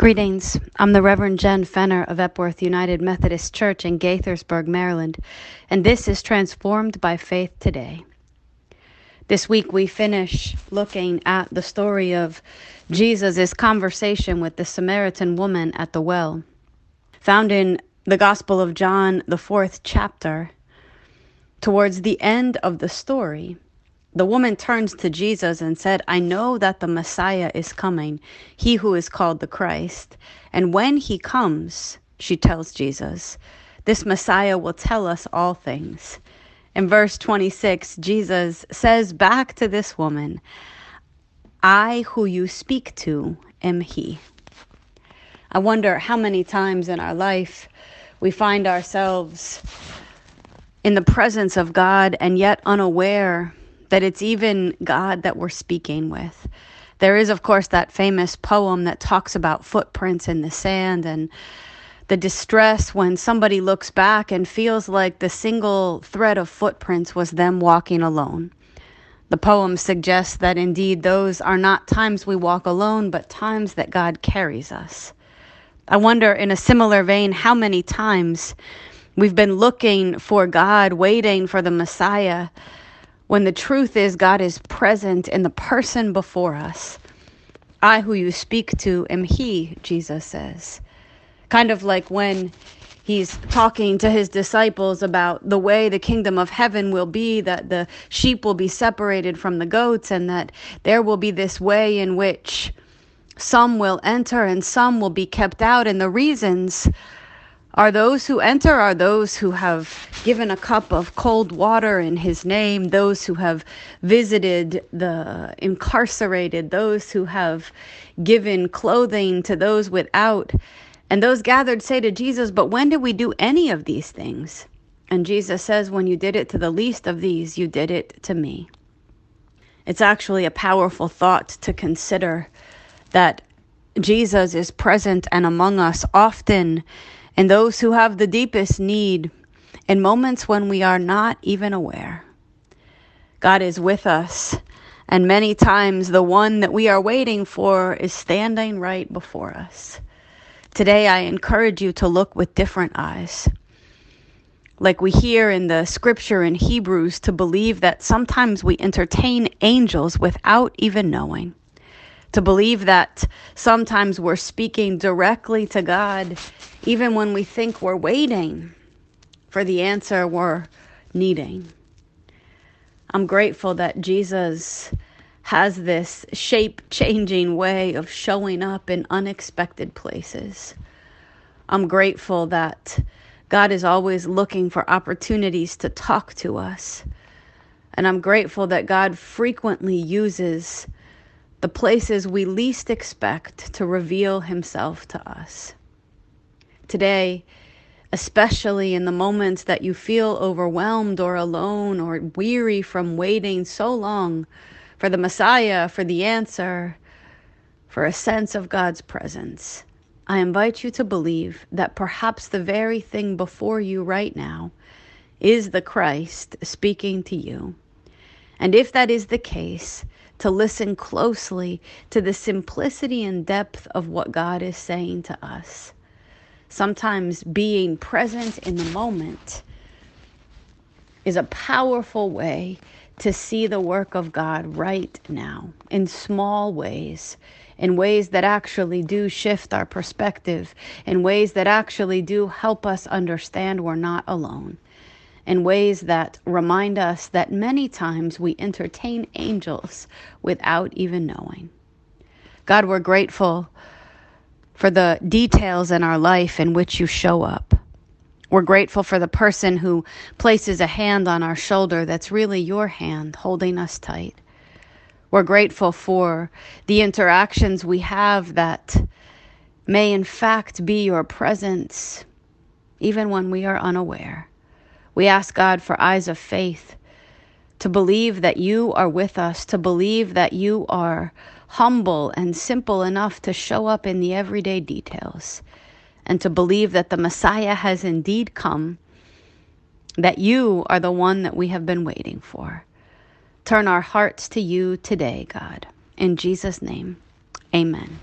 Greetings. I'm the Reverend Jen Fenner of Epworth United Methodist Church in Gaithersburg, Maryland, and this is Transformed by Faith Today. This week we finish looking at the story of Jesus' conversation with the Samaritan woman at the well. Found in the Gospel of John, the fourth chapter, towards the end of the story, the woman turns to Jesus and said, I know that the Messiah is coming, he who is called the Christ. And when he comes, she tells Jesus, this Messiah will tell us all things. In verse 26, Jesus says back to this woman, I who you speak to am he. I wonder how many times in our life we find ourselves in the presence of God and yet unaware that it's even God that we're speaking with. There is, of course, that famous poem that talks about footprints in the sand and the distress when somebody looks back and feels like the single thread of footprints was them walking alone. The poem suggests that indeed those are not times we walk alone, but times that God carries us. I wonder, in a similar vein, how many times we've been looking for God, waiting for the Messiah when the truth is God is present in the person before us. I, who you speak to, am He, Jesus says. Kind of like when he's talking to his disciples about the way the kingdom of heaven will be that the sheep will be separated from the goats and that there will be this way in which some will enter and some will be kept out and the reasons are those who enter are those who have given a cup of cold water in his name, those who have visited the incarcerated, those who have given clothing to those without. And those gathered say to Jesus, But when did we do any of these things? And Jesus says, When you did it to the least of these, you did it to me. It's actually a powerful thought to consider that Jesus is present and among us often and those who have the deepest need in moments when we are not even aware. God is with us, and many times the one that we are waiting for is standing right before us. Today, I encourage you to look with different eyes. Like we hear in the scripture in Hebrews, to believe that sometimes we entertain angels without even knowing to believe that sometimes we're speaking directly to God, even when we think we're waiting for the answer we're needing. I'm grateful that Jesus has this shape changing way of showing up in unexpected places. I'm grateful that God is always looking for opportunities to talk to us. And I'm grateful that God frequently uses the places we least expect to reveal Himself to us. Today, especially in the moments that you feel overwhelmed or alone or weary from waiting so long for the Messiah, for the answer, for a sense of God's presence, I invite you to believe that perhaps the very thing before you right now is the Christ speaking to you. And if that is the case, to listen closely to the simplicity and depth of what God is saying to us. Sometimes being present in the moment is a powerful way to see the work of God right now in small ways, in ways that actually do shift our perspective, in ways that actually do help us understand we're not alone in ways that remind us that many times we entertain angels without even knowing. God, we're grateful for the details in our life in which you show up. We're grateful for the person who places a hand on our shoulder that's really your hand holding us tight. We're grateful for the interactions we have that may in fact be your presence, even when we are unaware. We ask God for eyes of faith to believe that you are with us, to believe that you are humble and simple enough to show up in the everyday details, and to believe that the Messiah has indeed come, that you are the one that we have been waiting for. Turn our hearts to you today, God. In Jesus' name, amen.